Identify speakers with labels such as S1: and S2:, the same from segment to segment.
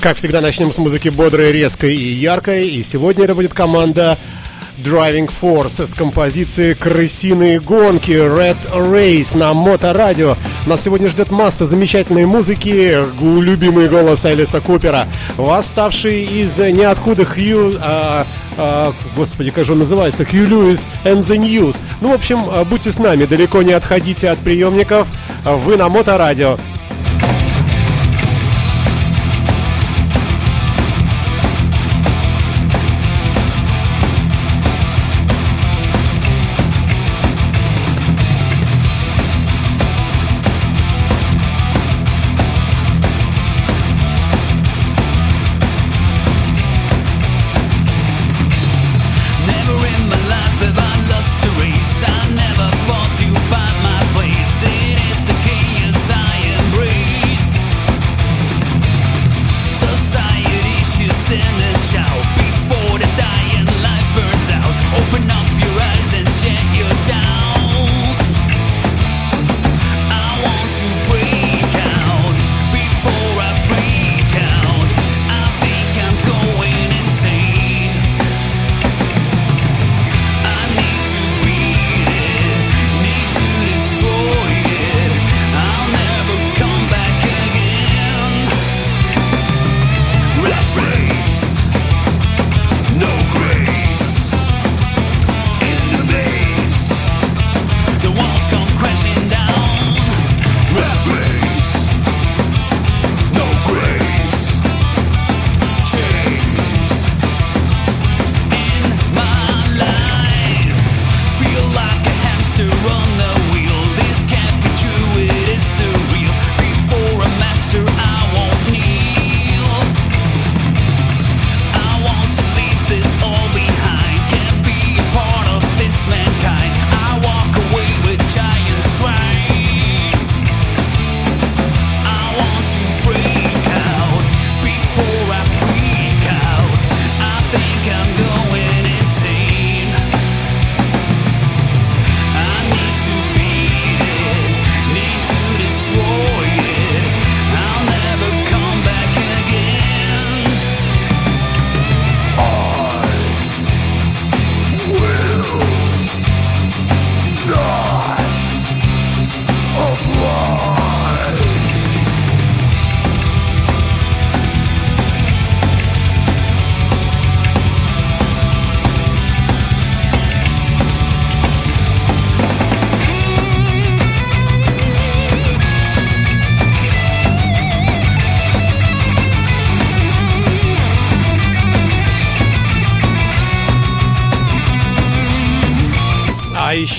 S1: Как всегда, начнем с музыки бодрой, резкой и яркой. И сегодня это будет команда Driving Force с композицией «Крысиные гонки» Red Race на Моторадио. Нас сегодня ждет масса замечательной музыки, любимый голос Элиса Купера, восставший из ниоткуда Хью... А, а, господи, как же он называется? Хью Льюис and the News. Ну, в общем, будьте с нами, далеко не отходите от приемников. Вы на Моторадио.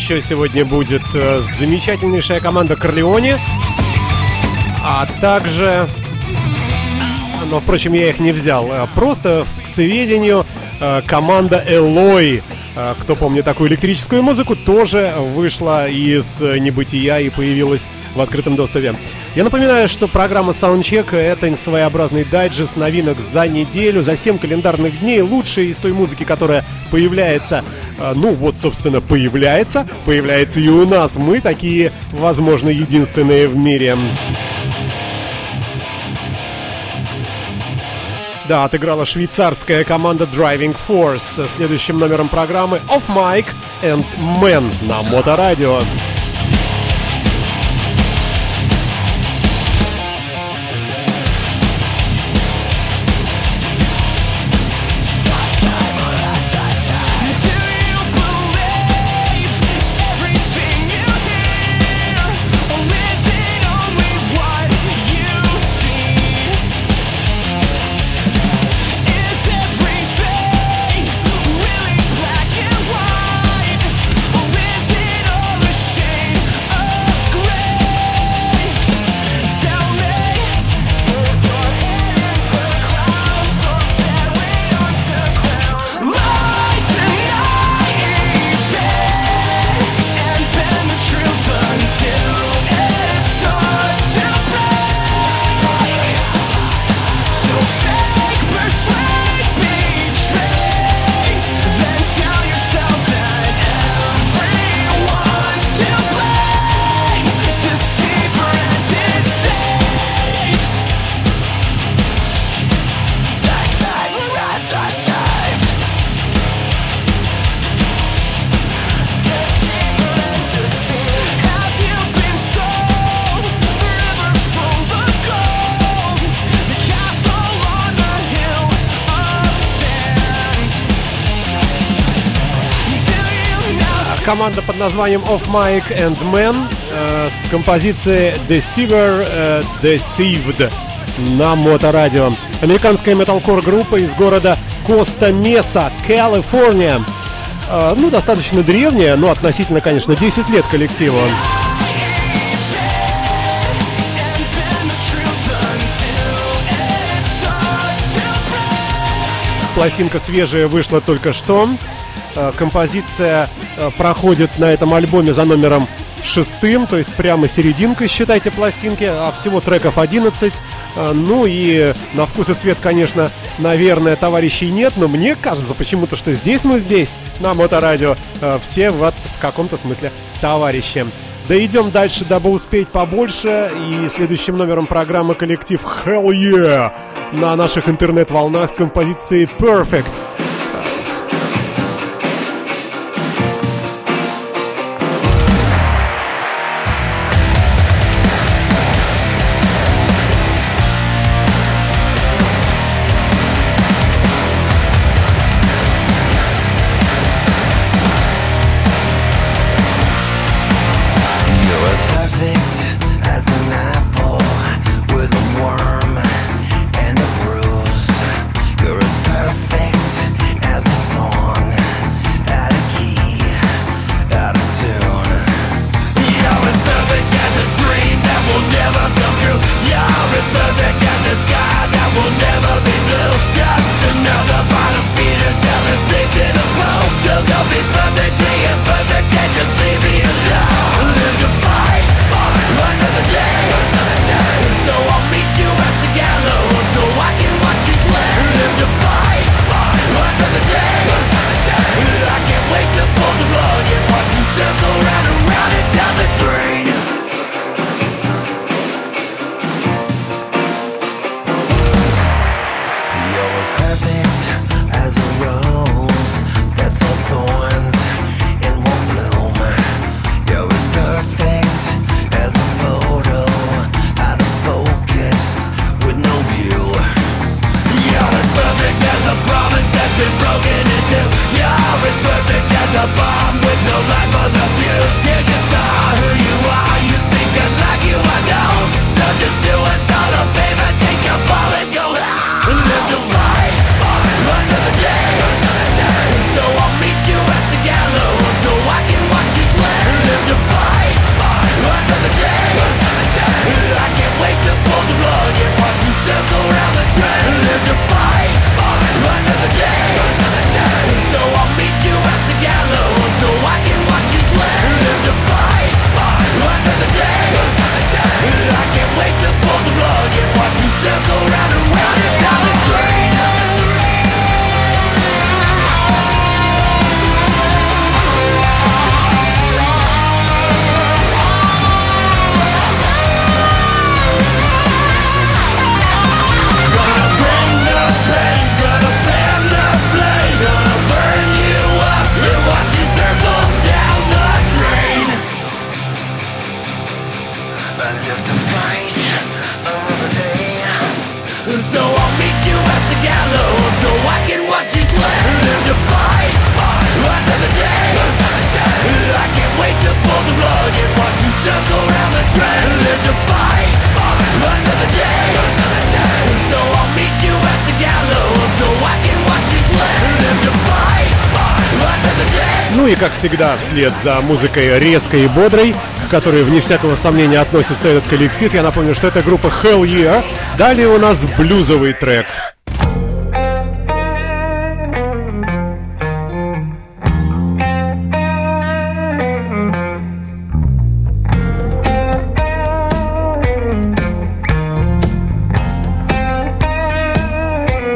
S1: Еще сегодня будет э, замечательнейшая команда Корлеоне, а также... Но, впрочем, я их не взял. Э, просто к сведению э, команда Элой. Кто помнит такую электрическую музыку, тоже вышла из небытия и появилась в открытом доступе. Я напоминаю, что программа Soundcheck — это своеобразный дайджест новинок за неделю, за 7 календарных дней, лучшие из той музыки, которая появляется а, ну вот, собственно, появляется, появляется и у нас. Мы такие, возможно, единственные в мире. Да, отыграла швейцарская команда Driving Force. Следующим номером программы Off Mic and Man на Моторадио. радио
S2: команда под названием Of Mike and Man э, с композицией Deceiver э, Deceived на Моторадио. Американская металкор группа из города Коста-Меса, Калифорния. Э, ну, достаточно древняя, но относительно, конечно, 10 лет коллективу. Пластинка свежая вышла только что. Э, композиция э, проходит на этом альбоме за номером шестым, то есть прямо серединка, считайте, пластинки, а всего треков 11. Э, ну и на вкус и цвет, конечно, наверное, товарищей нет, но мне кажется почему-то, что здесь мы здесь, на Моторадио, все вот в каком-то смысле товарищи. Да дальше, дабы успеть побольше. И следующим номером программы коллектив Hell Yeah на наших интернет-волнах композиции Perfect. и, как всегда, вслед за музыкой резкой и бодрой, к которой, вне всякого сомнения, относится этот коллектив, я напомню, что это группа Hell Yeah. Далее у нас блюзовый трек.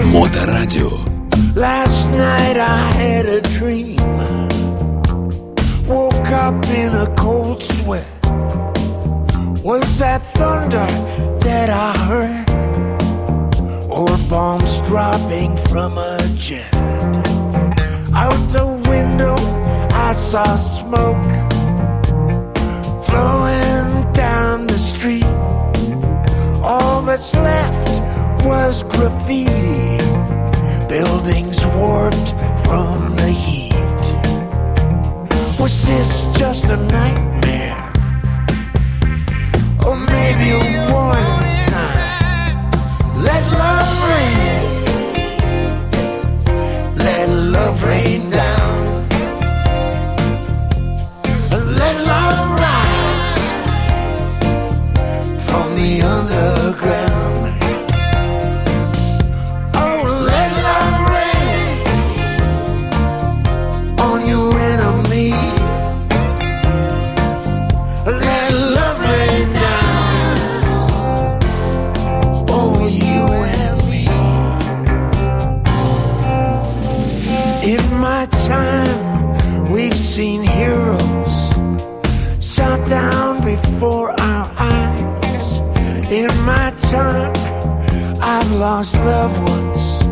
S3: Моторадио.
S4: Last night I had a dream. up in a cold sweat was that thunder that I heard, or bombs dropping from a jet. Out the window, I saw smoke flowing down the street. All that's left was graffiti, buildings warped from was this just a nightmare? Or maybe a warning sign? Let love rain. Let love rain down. Lost loved ones,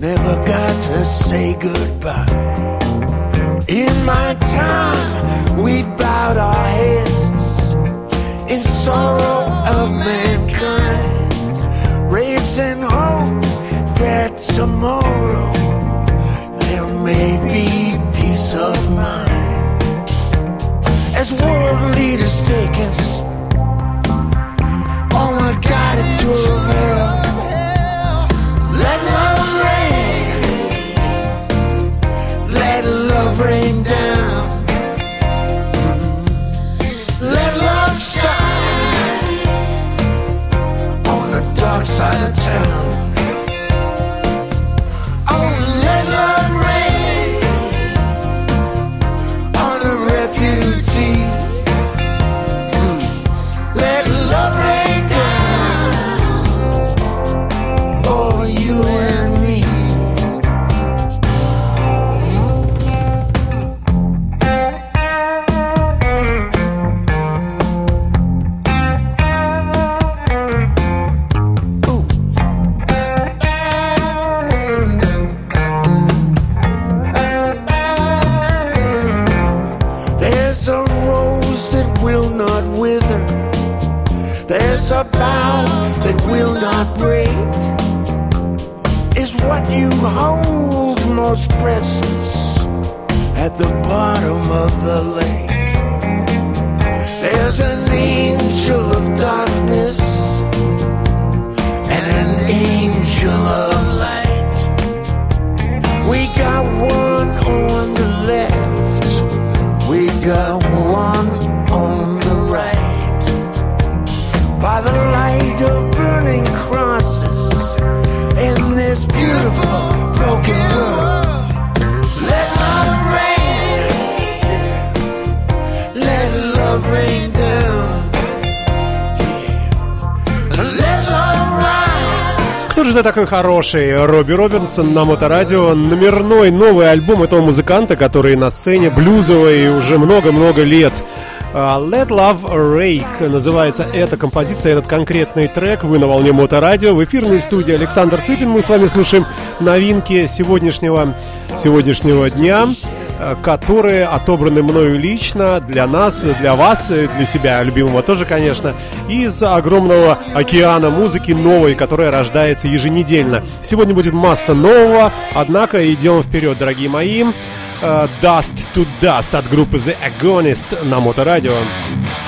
S4: never got to say goodbye. In my time, we've bowed our heads in sorrow of mankind, raising hope that tomorrow there may be peace of mind. As world leaders take us to Let tell ground most precious at the bottom of the
S5: lake. Такой хороший Робби Робинсон на Моторадио. Номерной новый альбом этого музыканта, который на сцене блюзовый уже много-много лет. А, Let Love Rake называется эта композиция, этот конкретный трек. Вы на волне Моторадио. В эфирной студии Александр Цыпин. Мы с вами слушаем новинки сегодняшнего, сегодняшнего дня. Которые отобраны мною лично для нас, для вас, для себя любимого тоже, конечно, из огромного океана музыки новой, которая рождается еженедельно. Сегодня будет масса нового, однако идем вперед, дорогие мои. Э, Dust to Dust от группы The Agonist на Моторадио. радио.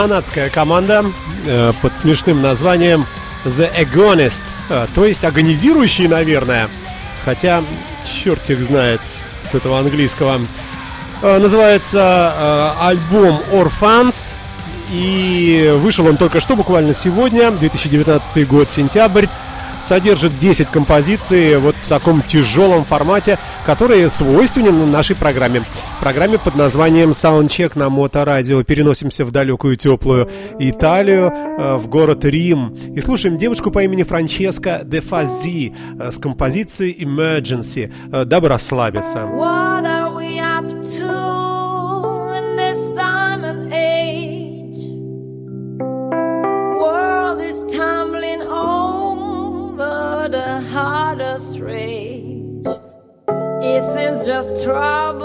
S5: Канадская команда э, под смешным названием The Agonist, э, то есть агонизирующий, наверное. Хотя, черт их знает с этого английского. Э, называется альбом Orphans. И вышел он только что, буквально сегодня, 2019 год, сентябрь содержит 10 композиций вот в таком тяжелом формате, которые свойственен нашей программе. Программе под названием Soundcheck на Моторадио. Переносимся в далекую теплую Италию, э, в город Рим. И слушаем девушку по имени Франческа де Фази э, с композицией Emergency, э, дабы расслабиться.
S6: Tumbling the hardest rage. It seems just troubles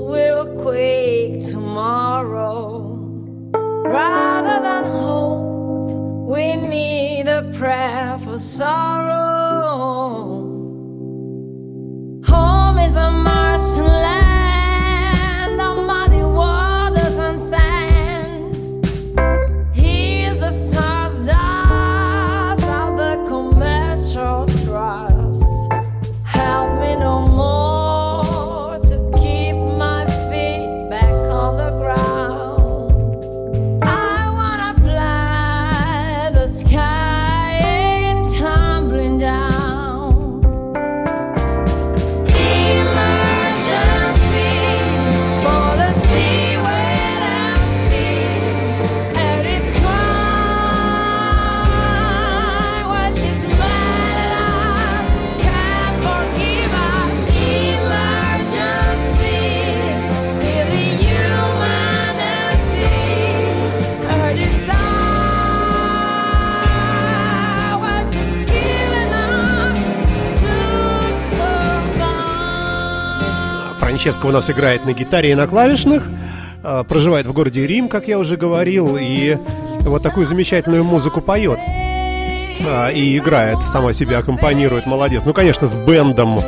S6: will quake tomorrow. Rather than hope, we need a prayer for sorrow.
S5: Франческо у нас играет на гитаре и на клавишных, э, проживает в городе Рим, как я уже говорил, и вот такую замечательную музыку поет. А, И играет, сама себя аккомпанирует, молодец. Ну, конечно, с бендом.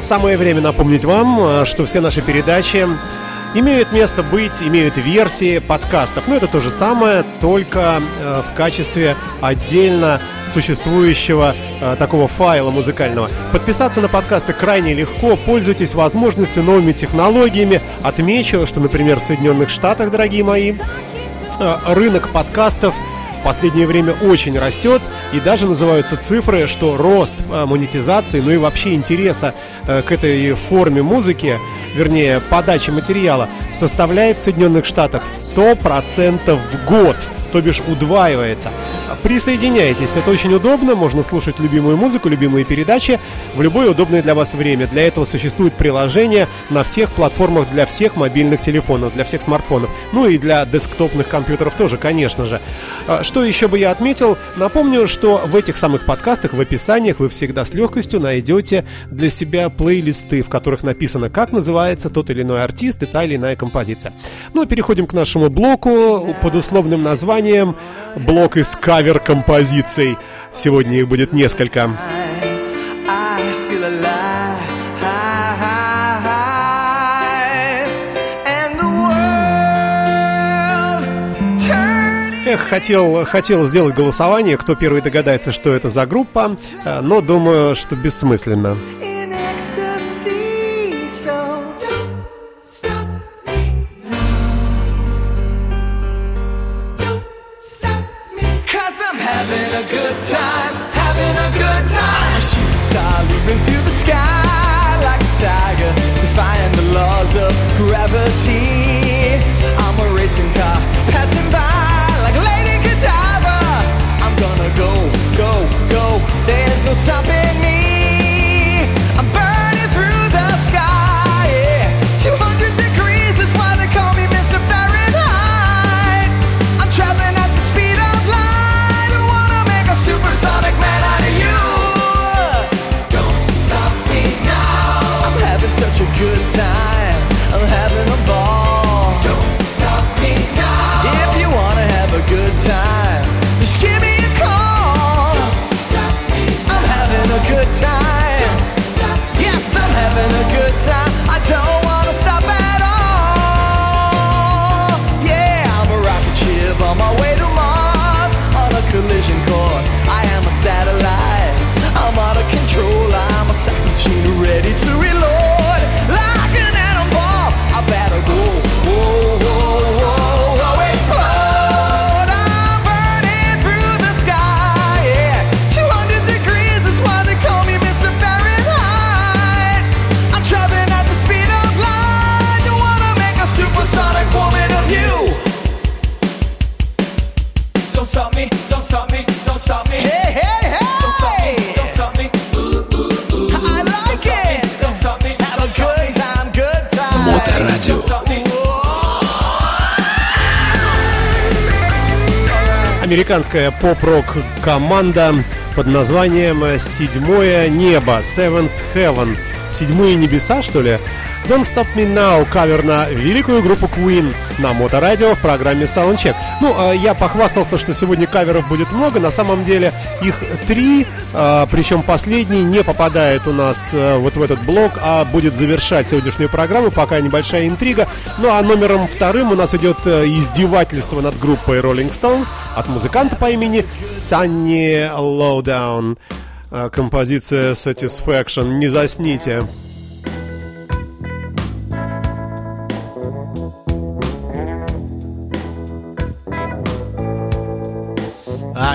S5: Самое время напомнить вам, а, что все наши передачи имеют место быть, имеют версии подкастов. Но это то же самое, только э, в качестве отдельно существующего э, такого файла музыкального. Подписаться на подкасты крайне легко, пользуйтесь возможностью, новыми технологиями. Отмечу, что, например, в Соединенных Штатах, дорогие мои, э, рынок подкастов последнее время очень растет, и даже называются цифры, что рост э, монетизации, ну и вообще интереса э, к этой форме музыки, вернее, подачи материала, составляет в Соединенных Штатах 100% в год, то бишь удваивается. Присоединяйтесь, это очень удобно, можно слушать любимую музыку, любимые передачи в любое удобное для вас время. Для этого существует приложение на всех платформах для всех мобильных телефонов, для всех смартфонов. Ну и для десктопных компьютеров тоже, конечно же. А, Что еще бы я отметил? Напомню, что в этих самых подкастах, в описаниях вы всегда с легкостью найдете для себя плейлисты, в которых написано, как называется тот или иной артист и та или иная композиция. Ну переходим к нашему блоку под условным названием «Блок из кавер-композиций». Сегодня их будет несколько. Эх, хотел, хотел сделать голосование, кто первый догадается, что это за группа, э, но думаю, что бессмысленно.
S4: in ecstasy. Time. My shooting star leaping through the sky like a tiger, defying the laws of gravity.
S5: Американская поп-рок команда под названием «Седьмое небо», «Seventh Heaven», «Седьмые небеса», что ли? Don't Stop Me Now, кавер на великую группу Queen на Моторадио в программе Soundcheck. Ну, а я похвастался, что сегодня каверов будет много, на самом деле их три, а, причем последний не попадает у нас э, вот в этот блок, а будет завершать сегодняшнюю программу, пока небольшая интрига. Ну, а номером вторым у нас идет э, издевательство над группой Rolling Stones от музыканта по имени Sunny Lowdown. Э, композиция Satisfaction. Не засните.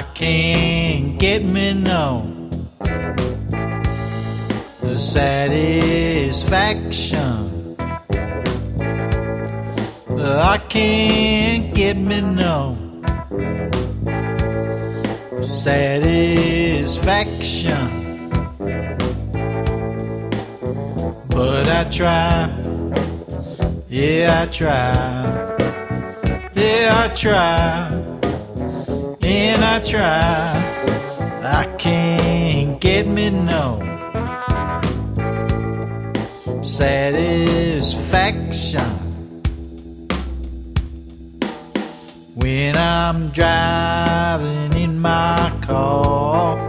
S7: I can't get me no. Satisfaction. I can't get me no. Satisfaction. But I try, yeah, I try, yeah, I try and I try, I can't get me no satisfaction. When I'm driving in my car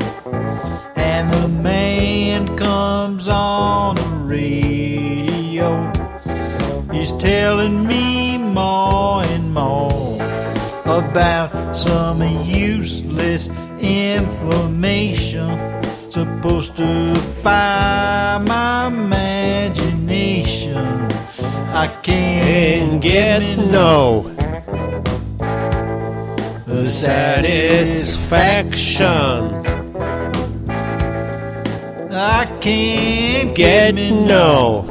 S7: and the man comes on the radio, he's telling me more and more about some useless information supposed to fire my imagination. I can't get
S5: no
S7: satisfaction. I can't
S5: get
S7: get
S5: no.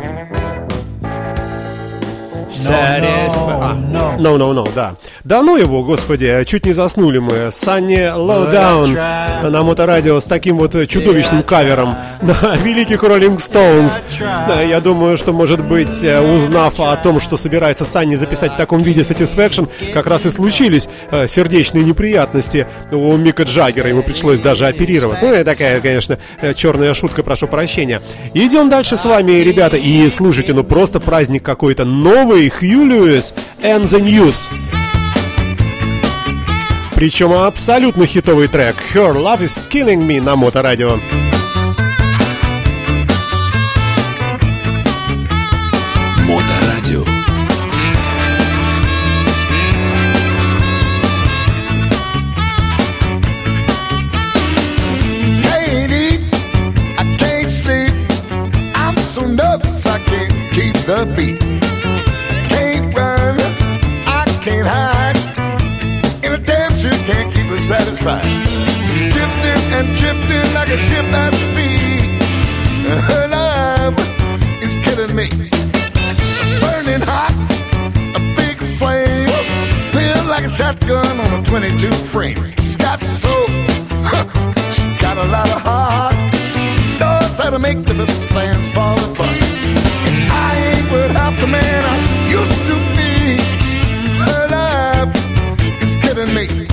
S5: Satisfaction.
S7: Ah, no.
S5: No, no, no, да. Да ну его, господи, чуть не заснули мы. Санни Лоудаун на моторадио с таким вот чудовищным кавером на великих Stones. Да, я думаю, что, может быть, э, узнав о том, что собирается Санни записать в таком виде Satisfaction, как раз и случились э, сердечные неприятности у Мика Джаггера. Ему пришлось даже оперироваться. Ну, такая, конечно, э, черная шутка, прошу прощения. Идем дальше с вами, ребята. И слушайте, ну просто праздник какой-то новый. Хью Льюис and the News. Причем абсолютно хитовый трек Her Love is Killing Me на Моторадио.
S8: Моторадио.
S9: can't eat, satisfied. Drifting and drifting like a ship at sea. Her love is killing me. Burning hot, a big flame. Feel like a shotgun on a 22 frame. She's got soul. She's got a lot of heart. How to make the best plans fall apart. And I ain't worth half the man I used to be. Her love is killing me.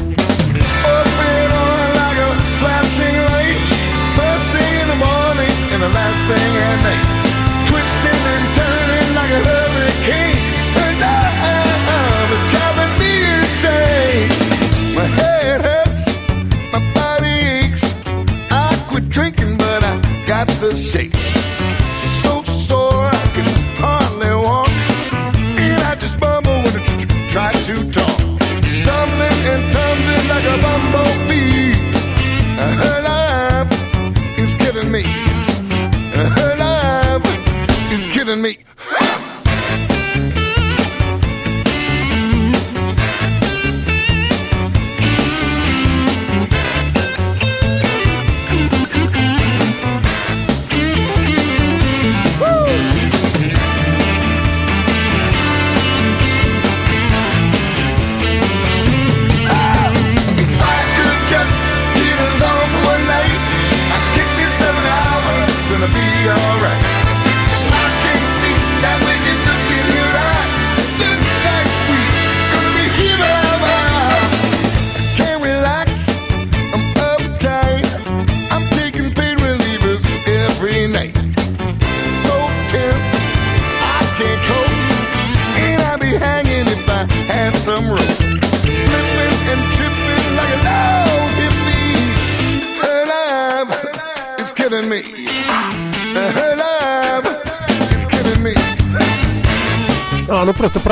S9: Last thing at night. Twisting and turning like a hurricane. Her love is driving me insane. My head hurts, my body aches. I quit drinking, but I got the shakes.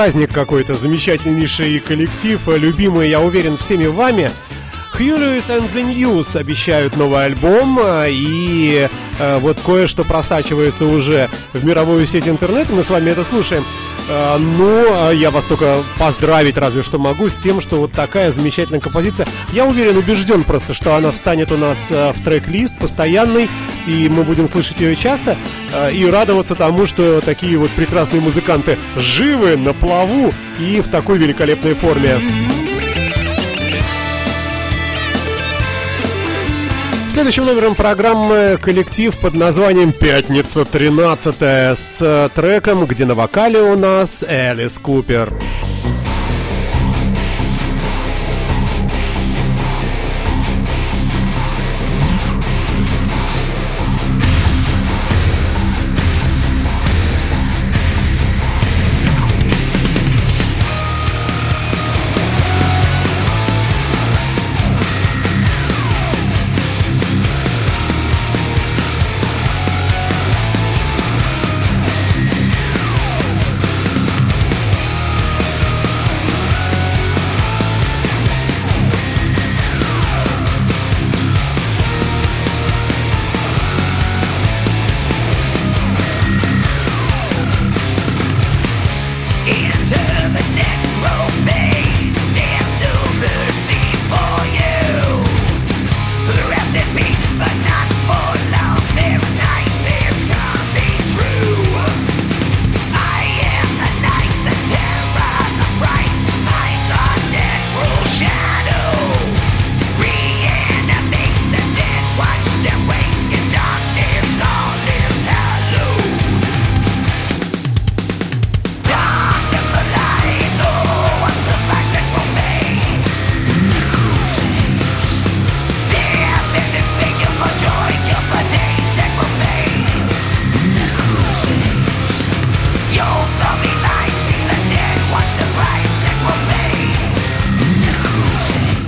S5: Праздник какой-то, замечательнейший коллектив, любимый, я уверен, всеми вами. Hugh Lewis and the News обещают новый альбом, э, и э, вот кое-что просачивается уже в мировую сеть интернета, мы с вами это слушаем. Э, ну, э, я вас только поздравить разве что могу с тем, что вот такая замечательная композиция. Я уверен, убежден просто, что она встанет у нас э, в трек-лист постоянный, и мы будем слышать ее часто, э, и радоваться тому, что такие вот прекрасные музыканты живы, на плаву и в такой великолепной форме. Следующим номером программы коллектив под названием «Пятница 13 с э, треком, где на вокале у нас Элис Купер.
S8: Into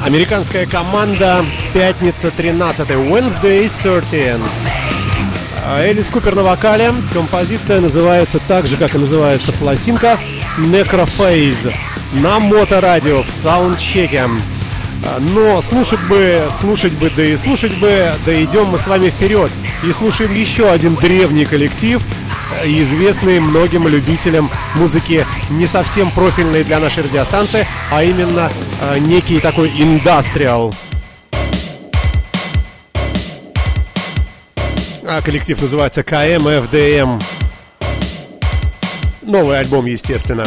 S5: Американская команда «Пятница 13 Wednesday 13 А Элис Купер на вокале. Композиция называется так же, как и называется пластинка Necrophase на моторадио в саундчеке. А, Но слушать бы, слушать бы, да и слушать бы, да идем мы с вами вперед. И слушаем еще один древний коллектив, известный многим любителям музыки не совсем профильной для нашей радиостанции, а именно э, некий такой индастриал. А коллектив называется КМФДМ. Новый альбом, естественно.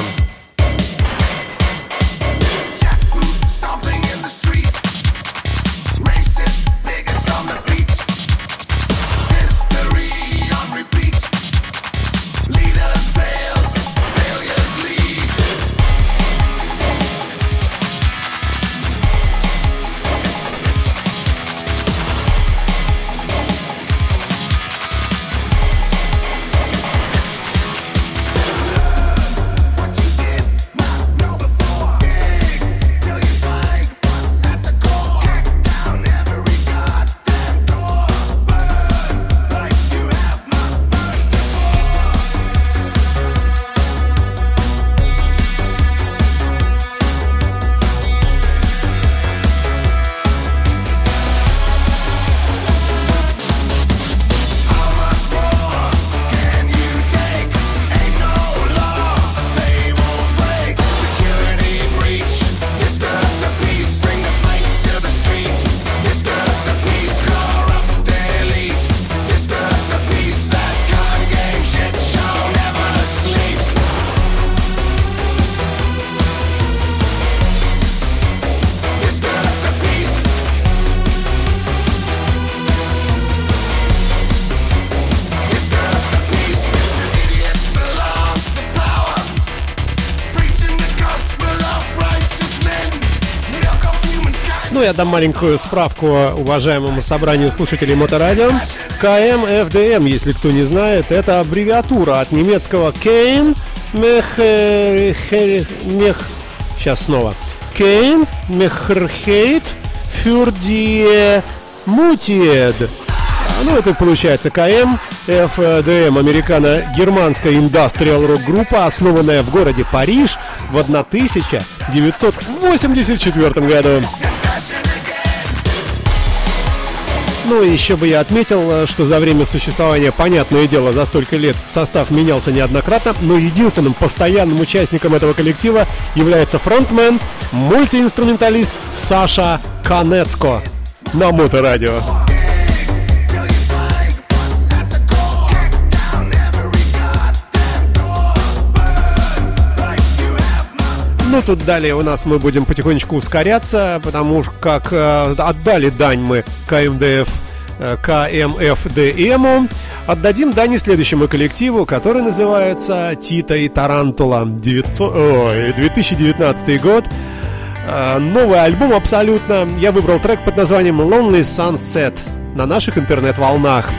S5: Дам маленькую справку уважаемому собранию слушателей Моторадио. КМФДМ, если кто не знает, это аббревиатура от немецкого Кейн Мех... Сейчас снова. Кейн Мехрхейт Фюрдие Мутиед. Ну, это получается КМ, FDM, американо-германская индастриал рок-группа, основанная в городе Париж в 1984 году. Ну, еще бы я отметил, что за время существования, понятное дело, за столько лет состав менялся неоднократно, но единственным постоянным участником этого коллектива является фронтмен, мультиинструменталист Саша Канецко на Моторадио. Ну, тут далее у нас мы будем потихонечку ускоряться, потому как э, отдали дань мы KMDF э, KMFDM у. Отдадим дань следующему коллективу, который называется Tito и Tarantula 900, ой, 2019 год. Э, новый альбом абсолютно. Я выбрал трек под названием Lonely Sunset на наших интернет-волнах.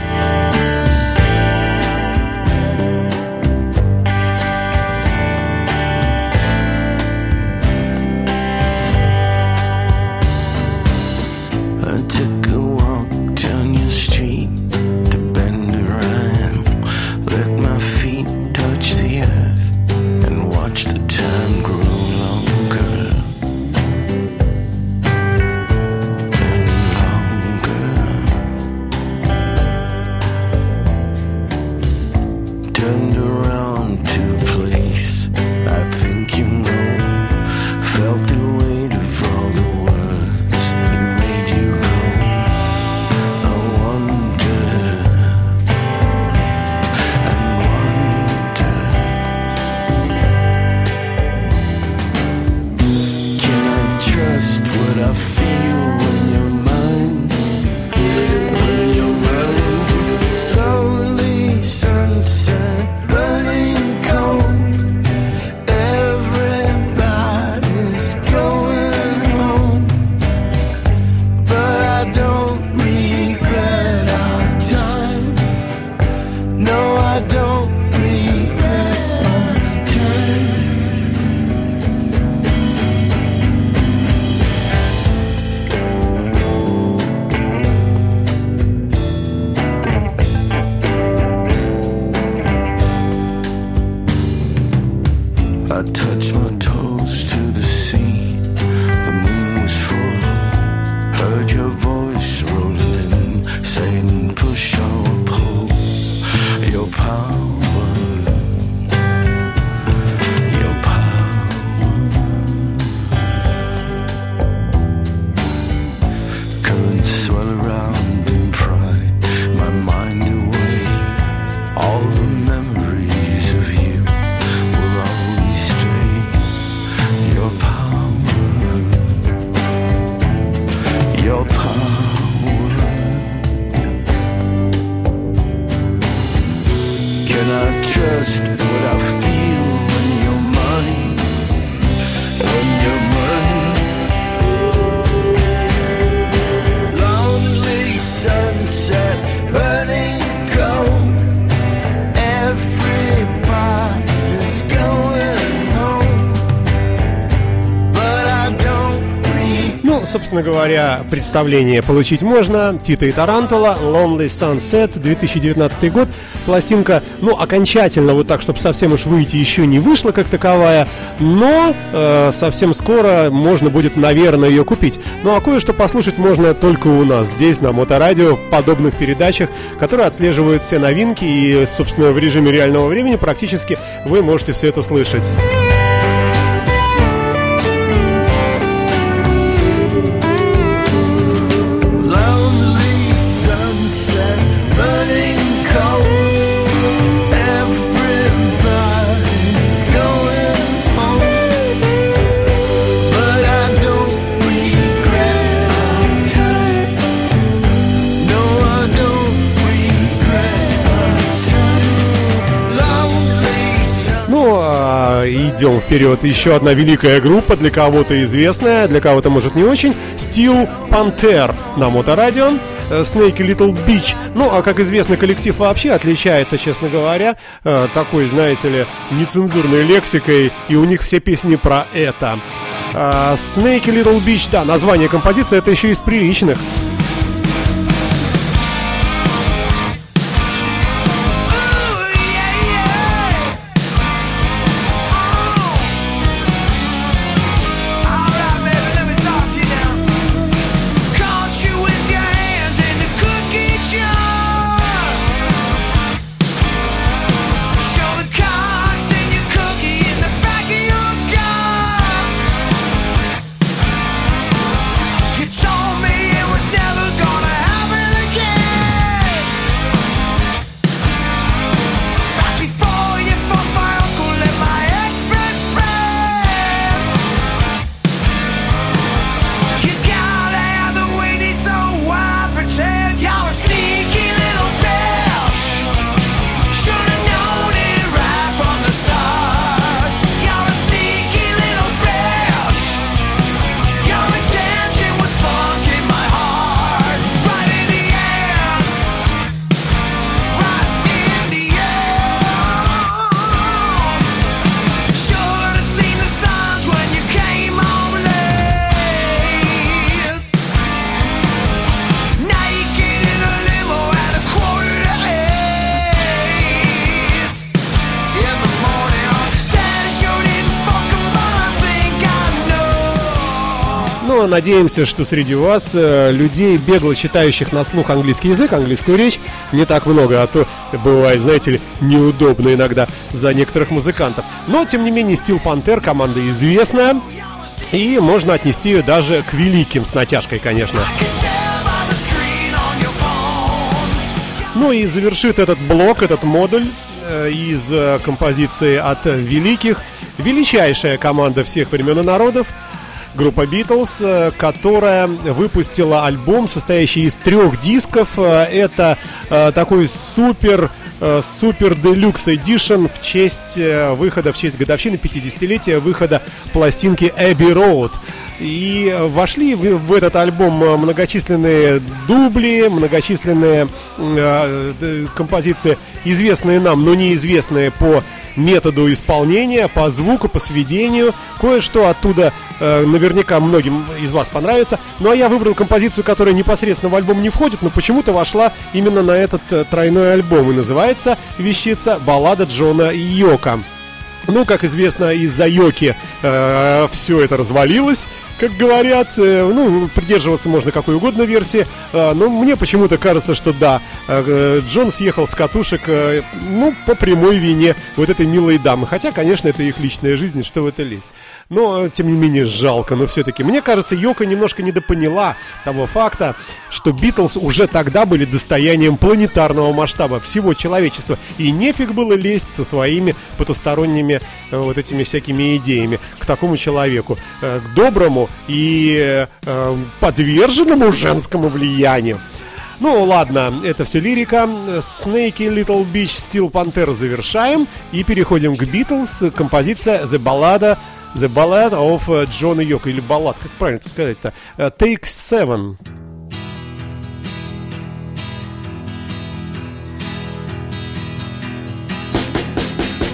S5: Собственно говоря, представление получить можно. Tito и Tarantula, Lonely Sunset, 2019 год. Пластинка, ну, окончательно, вот так, чтобы совсем уж выйти, еще не вышла как таковая. Но э, совсем скоро можно будет, наверное, ее купить. Ну, а кое-что послушать можно только у нас, здесь, на Моторадио, в подобных передачах, которые отслеживают все новинки. И, собственно, в режиме реального времени практически вы можете все это слышать. Идем вперед. Еще одна великая группа, для кого-то известная, для кого-то, может, не очень. Steel Panther на Моторадио. э, Snake Little Beach. Ну, а как известно, коллектив вообще отличается, честно говоря, э, такой, знаете ли, нецензурной лексикой, и у них все песни про это. А, Snake Little Beach, да, название композиции, это еще из приличных. Надеемся, что среди вас э, людей, бегло читающих на слух английский язык, английскую речь, не так много, а то бывает, знаете ли, неудобно иногда за некоторых музыкантов. Но, тем не менее, Стил Пантер команда известная, и можно отнести ее даже к великим с натяжкой, конечно. Ну и завершит этот блок, этот модуль э, из э, композиции от великих, величайшая команда всех времен и народов, группа Beatles, э, которая выпустила альбом, состоящий из трех дисков. Э, Это э, такой супер супер делюкс эдишн в честь выхода, в честь годовщины 50-летия выхода пластинки Abbey Road. И вошли в, в этот альбом э, многочисленные дубли, многочисленные э, композиции, известные нам, но неизвестные по методу исполнения, по звуку, по сведению. Кое-что оттуда э, наверняка многим из вас понравится. Ну а я выбрал композицию, которая непосредственно в альбом не входит, но почему-то вошла именно на этот э, тройной альбом. И называется вещица «Баллада Джона Йока». Ну, как известно, из-за Йоки э, все это развалилось, как говорят. Э, ну, придерживаться можно какой угодно версии. Э, но мне почему-то кажется, что да, э, Джон съехал с катушек, э, ну, по прямой вине вот этой милой дамы. Хотя, конечно, это их личная жизнь, что в это лезть. Но, тем не менее, жалко. Но все-таки, мне кажется, Йока немножко недопоняла того факта, что Битлз уже тогда были достоянием планетарного масштаба всего человечества. И нефиг было лезть со своими потусторонними э, вот этими всякими идеями к такому человеку. э, К доброму и э, подверженному женскому влиянию. Ну ладно, это все лирика. Snakey Little Beach Steel Panther завершаем и переходим к Beatles. Композиция The Ballad, The Ballad of э, Джона Йока или баллад, как правильно это сказать-то? Э, Take Seven.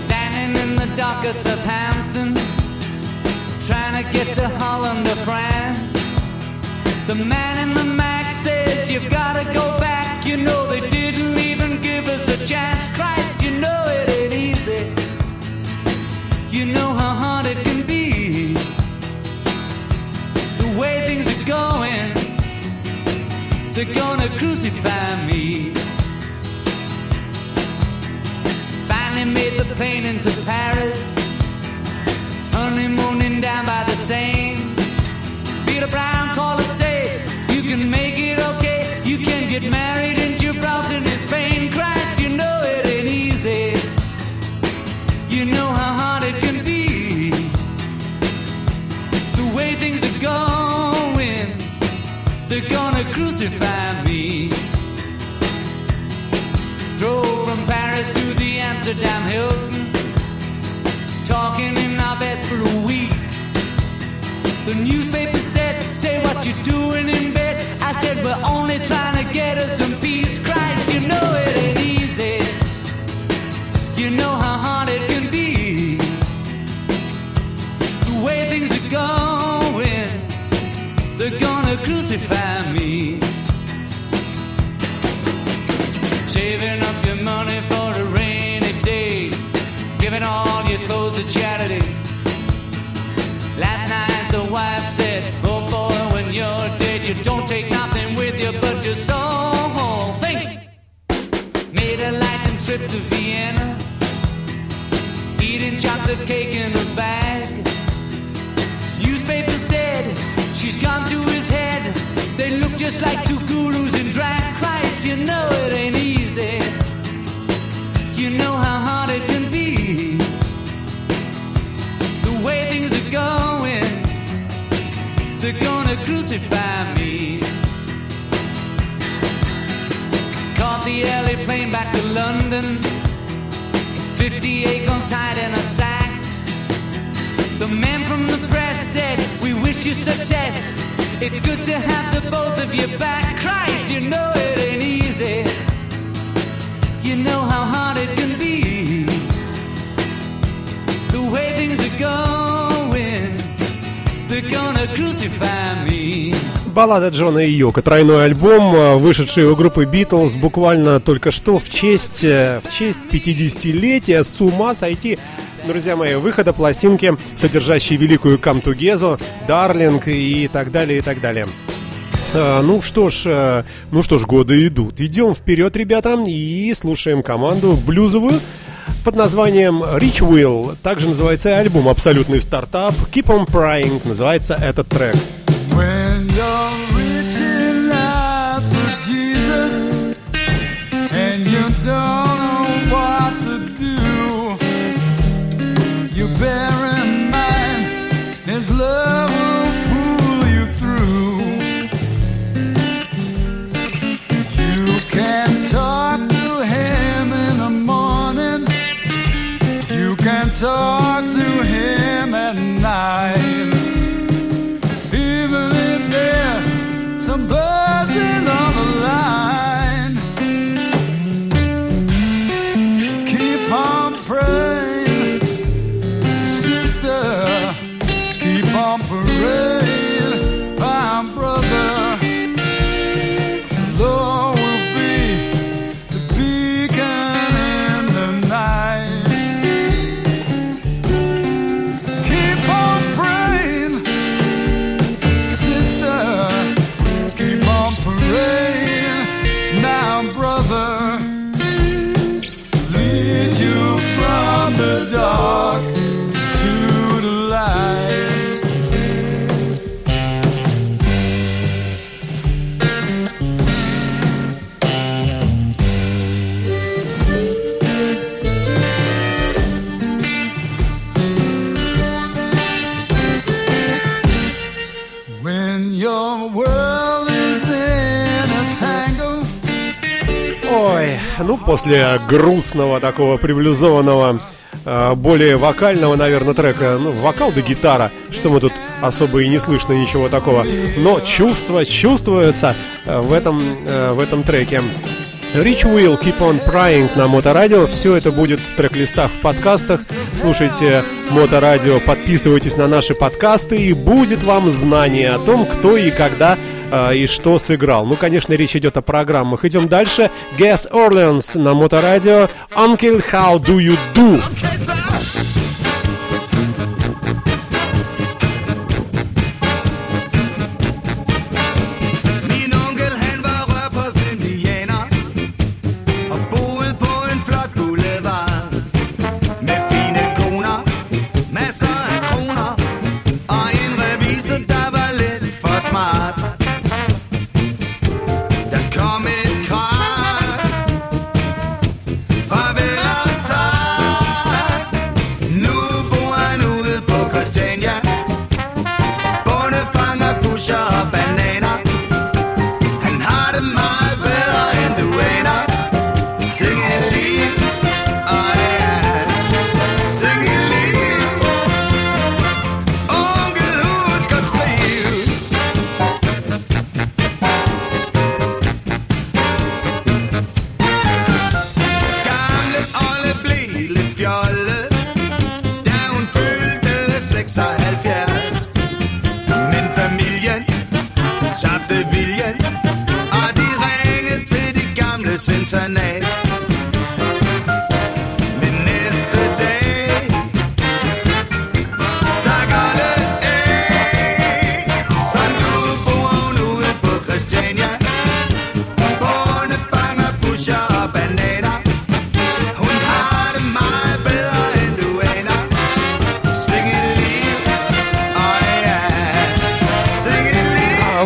S10: Standing in the dockets of Hampton, trying to get to Holland or France. The man in the they're gonna crucify me. Finally made the plane into Paris. Honeymooning down by the Seine. Peter Brown called to say, You can make it okay. You can get married in Gibraltar crucify me. Drove from Paris to the Amsterdam Hilton. Talking in our beds for a week. The newspaper said, Say what you're doing in bed. I said, We're only trying to get us some peace. Christ, you know it ain't easy. You know how hard it can be. The way things are going, they're gonna crucify me. To Vienna. Eating chocolate cake in a bag. Newspaper said, She's gone to his head. They look just like two gurus in drag. Christ, you know it ain't easy. You know how hard it can be. The way things are going, they're gonna crucify the early plane back to London. 58 guns tied in a sack. The man from the press said, We wish you success. It's good to have the both of you back. Christ, you know it ain't easy. You know how hard it can be. The way things are going, they're gonna crucify me.
S5: Баллада Джона и Йока. Тройной альбом, э, вышедший у группы Битлз буквально только что в честь, э, в честь 50-летия. С ума сойти. Друзья мои, выхода пластинки, содержащей великую Together, Darling и так далее, и так далее. А, ну что ж, ну что ж, годы идут. Идем вперед, ребята, и слушаем команду блюзовую под названием Rich Will. Также называется альбом «Абсолютный стартап». Keep on Prying называется этот трек. После грустного такого приблюзованного, э, более вокального, наверное, трека, ну, вокал да гитара, что мы тут особо и не слышно ничего такого, но чувство чувствуется э, в этом, э, в этом треке. Rich Will, Keep On Prying на Моторадио. Все это будет в трек-листах в подкастах. Слушайте Моторадио, подписывайтесь на наши подкасты, и будет вам знание о том, кто и когда э, и что сыграл. Ну, конечно, речь идет о программах. Идем дальше. Guess Orleans на Моторадио. Uncle, how do you do?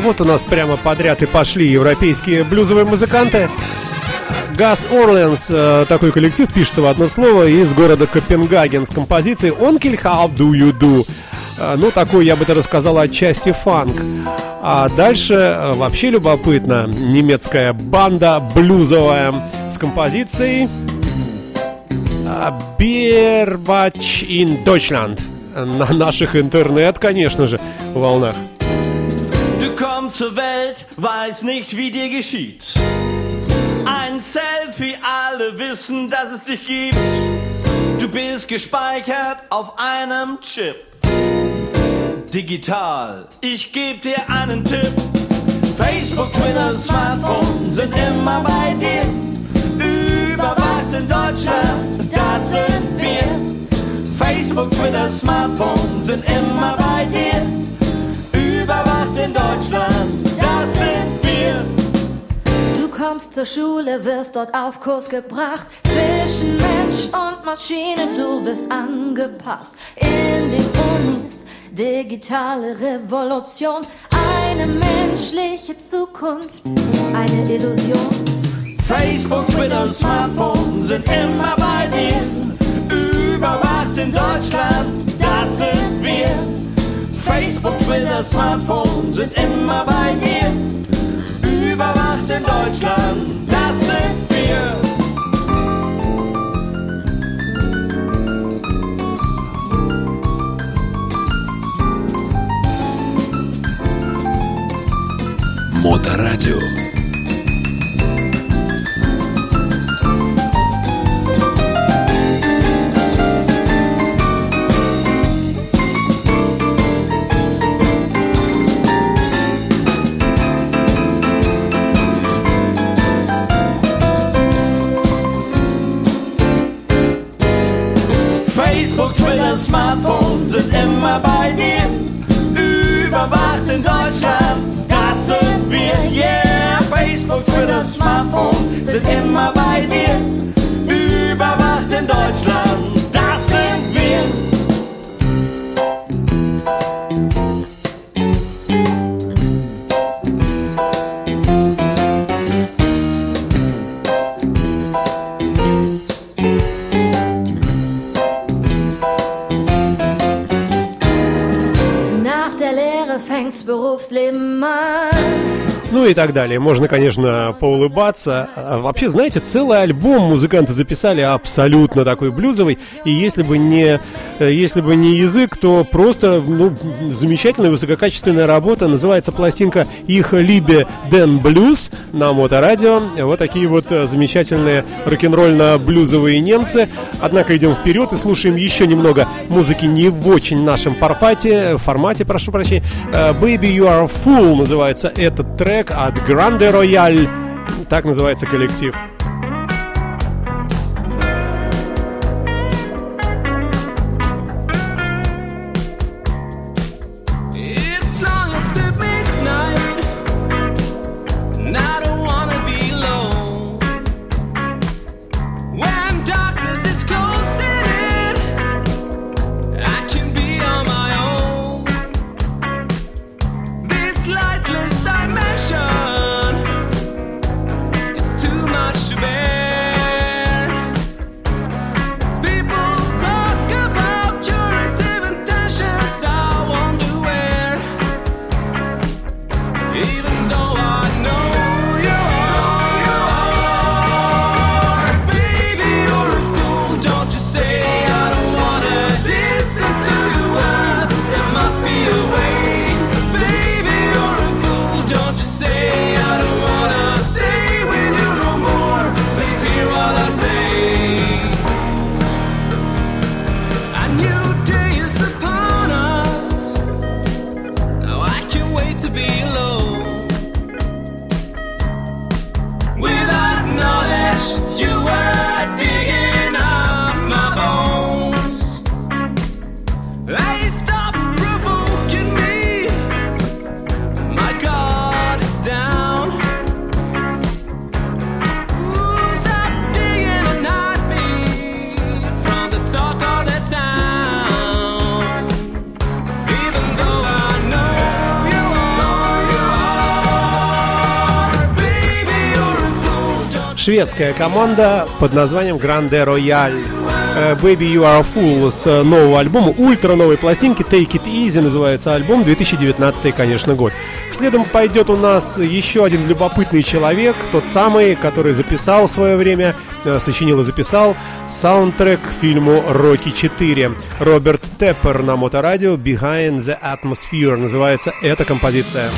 S5: Вот у нас прямо подряд и пошли европейские блюзовые музыканты. Газ Орленс, э, такой коллектив, пишется в одно слово, из города Копенгаген с композицией «Onkel, how do you do?» Э, Ну, такой, я бы даже сказал, отчасти фанк. А дальше э, вообще любопытно. Немецкая банда блюзовая с композицией «Бирвач in Deutschland» на наших интернет, конечно же, волнах.
S11: Zur Welt, weiß nicht, wie dir geschieht. Ein Selfie, alle wissen, dass es dich gibt. Du bist gespeichert auf einem Chip. Digital, ich geb dir einen Tipp. Facebook, Twitter, Smartphone sind immer bei dir. Überwacht in Deutschland, das sind wir. Facebook, Twitter, Smartphone sind immer bei dir. In Deutschland, das sind wir.
S6: Du kommst zur Schule, wirst dort auf Kurs gebracht. Zwischen Mensch und Maschine, du wirst angepasst. In den Unis, digitale Revolution. Eine menschliche Zukunft, eine Illusion.
S11: Facebook, Twitter, Smartphone sind immer bei dir. Überwacht in Deutschland. Facebook, Twitter, Smartphone sind immer bei dir. Überwacht in Deutschland, das sind wir.
S12: Моторадио.
S5: И так далее. Можно, конечно, поулыбаться. А Вообще, знаете, целый альбом музыканты записали абсолютно такой блюзовый. И если бы не, э, если бы не язык, то просто ну, замечательная высококачественная работа. Называется пластинка «Их Либе Дэн Блюз» на Моторадио. Вот такие вот э, замечательные рок-н-ролльно-блюзовые немцы. Однако идем вперед и слушаем еще немного музыки не в очень нашем формате, формате, прошу прощения. Э, Baby You Are Fool называется этот трек от Grande Royale. Так называется коллектив. Шведская команда под названием Grande Royale. Э, Baby You Are a Fool с э, нового альбома, ультра новой пластинки Take It Easy называется альбом, 2019 конечно, год. Следом пойдет у нас еще один любопытный человек, тот самый, который записал в свое время, э, сочинил и записал саундтрек к фильму «Рокки 4». Роберт Теппер на моторадио «Behind the Atmosphere» называется эта композиция.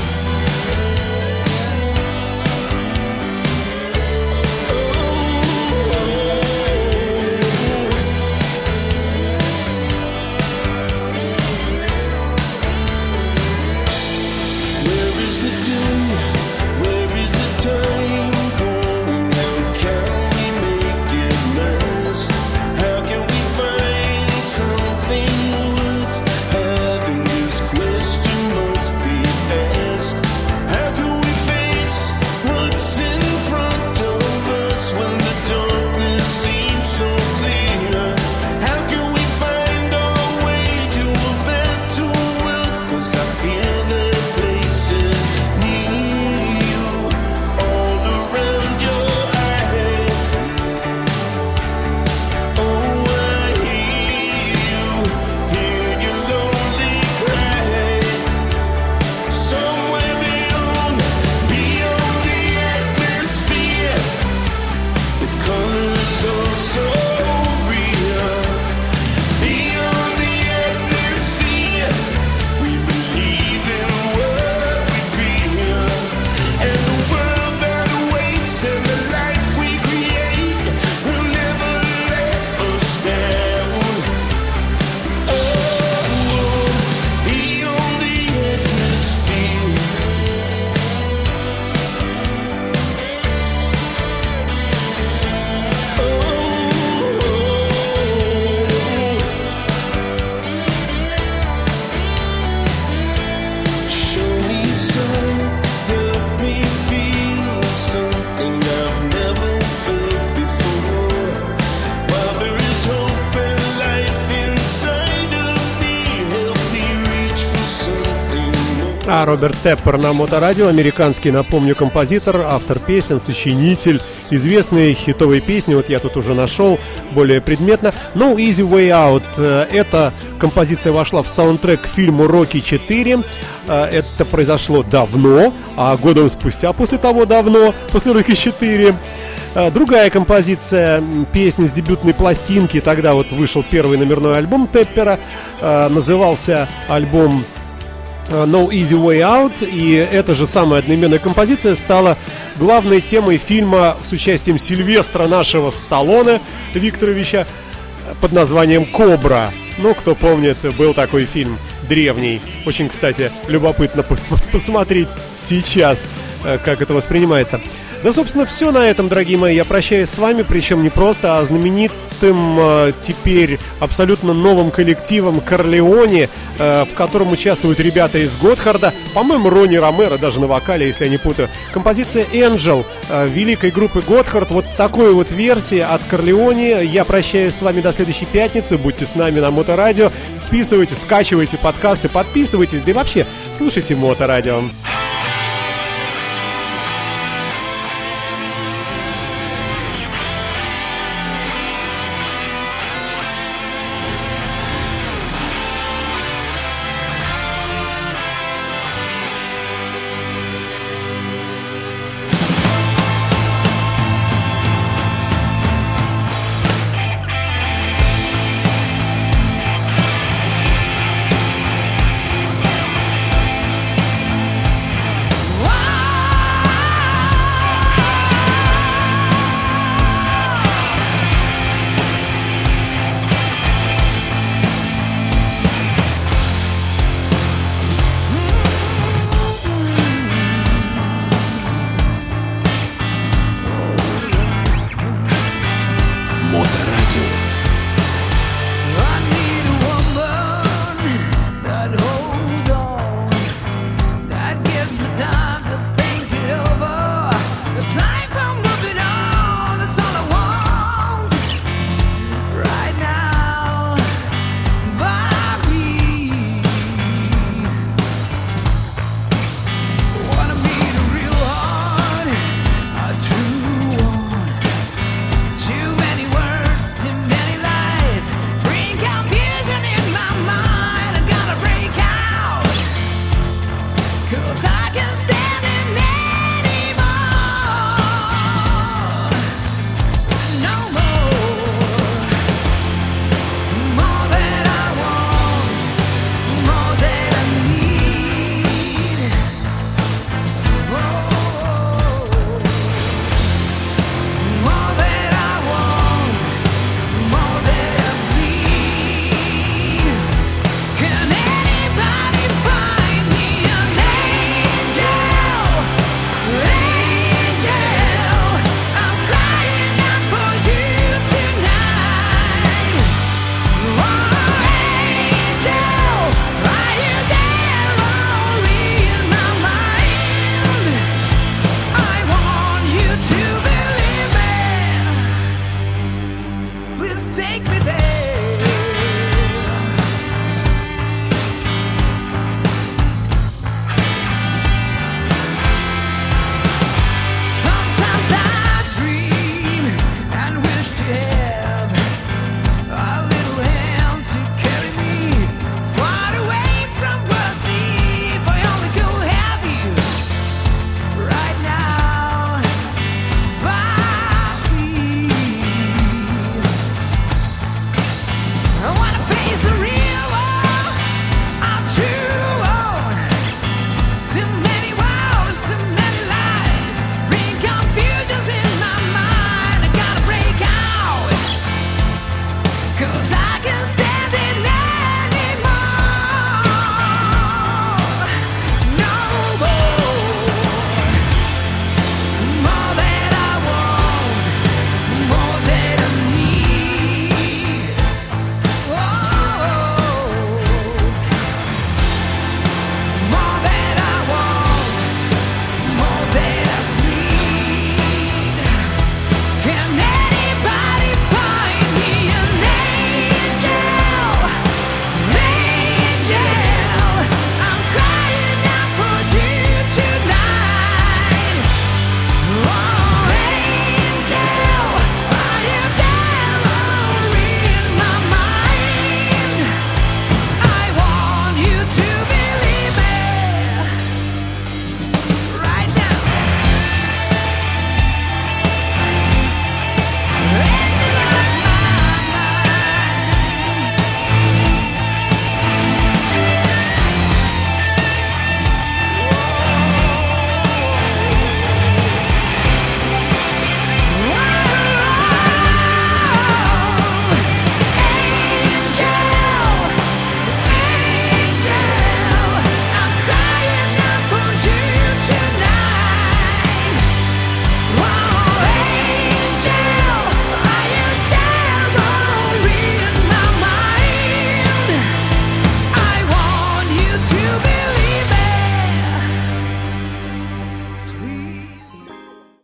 S5: А Роберт Теппер на моторадио, американский, напомню, композитор, автор песен, сочинитель, известные хитовые песни, вот я тут уже нашел более предметно. No Easy Way Out, эта композиция вошла в саундтрек к фильму «Рокки 4», Э, это произошло давно, а годом спустя после того давно, после «Рокки 4», э, Другая композиция песни с дебютной пластинки, тогда вот вышел первый номерной альбом Теппера, э, назывался альбом No Easy Way Out, и эта же самая одноименная композиция стала главной темой фильма с участием Сильвестра нашего Сталлоне Викторовича э, под названием «Кобра». Ну, кто помнит, был такой фильм древний. Очень, кстати, любопытно пос- посмотреть сейчас, э, как это воспринимается. Да, собственно, все на этом, дорогие мои. Я прощаюсь с вами, причем не просто, а знаменитым э, теперь абсолютно новым коллективом Корлеоне, э, в котором участвуют ребята из Готхарда. По-моему, Ронни Ромеро даже на вокале, если я не путаю. Композиция Angel э, великой группы Готхард. Вот в такой вот версии от Корлеоне. Я прощаюсь с вами до следующей пятницы. Будьте с нами на Моторадио. Списывайте, скачивайте подкасты, подписывайтесь, да и вообще слушайте Моторадио.
S12: Моторадио.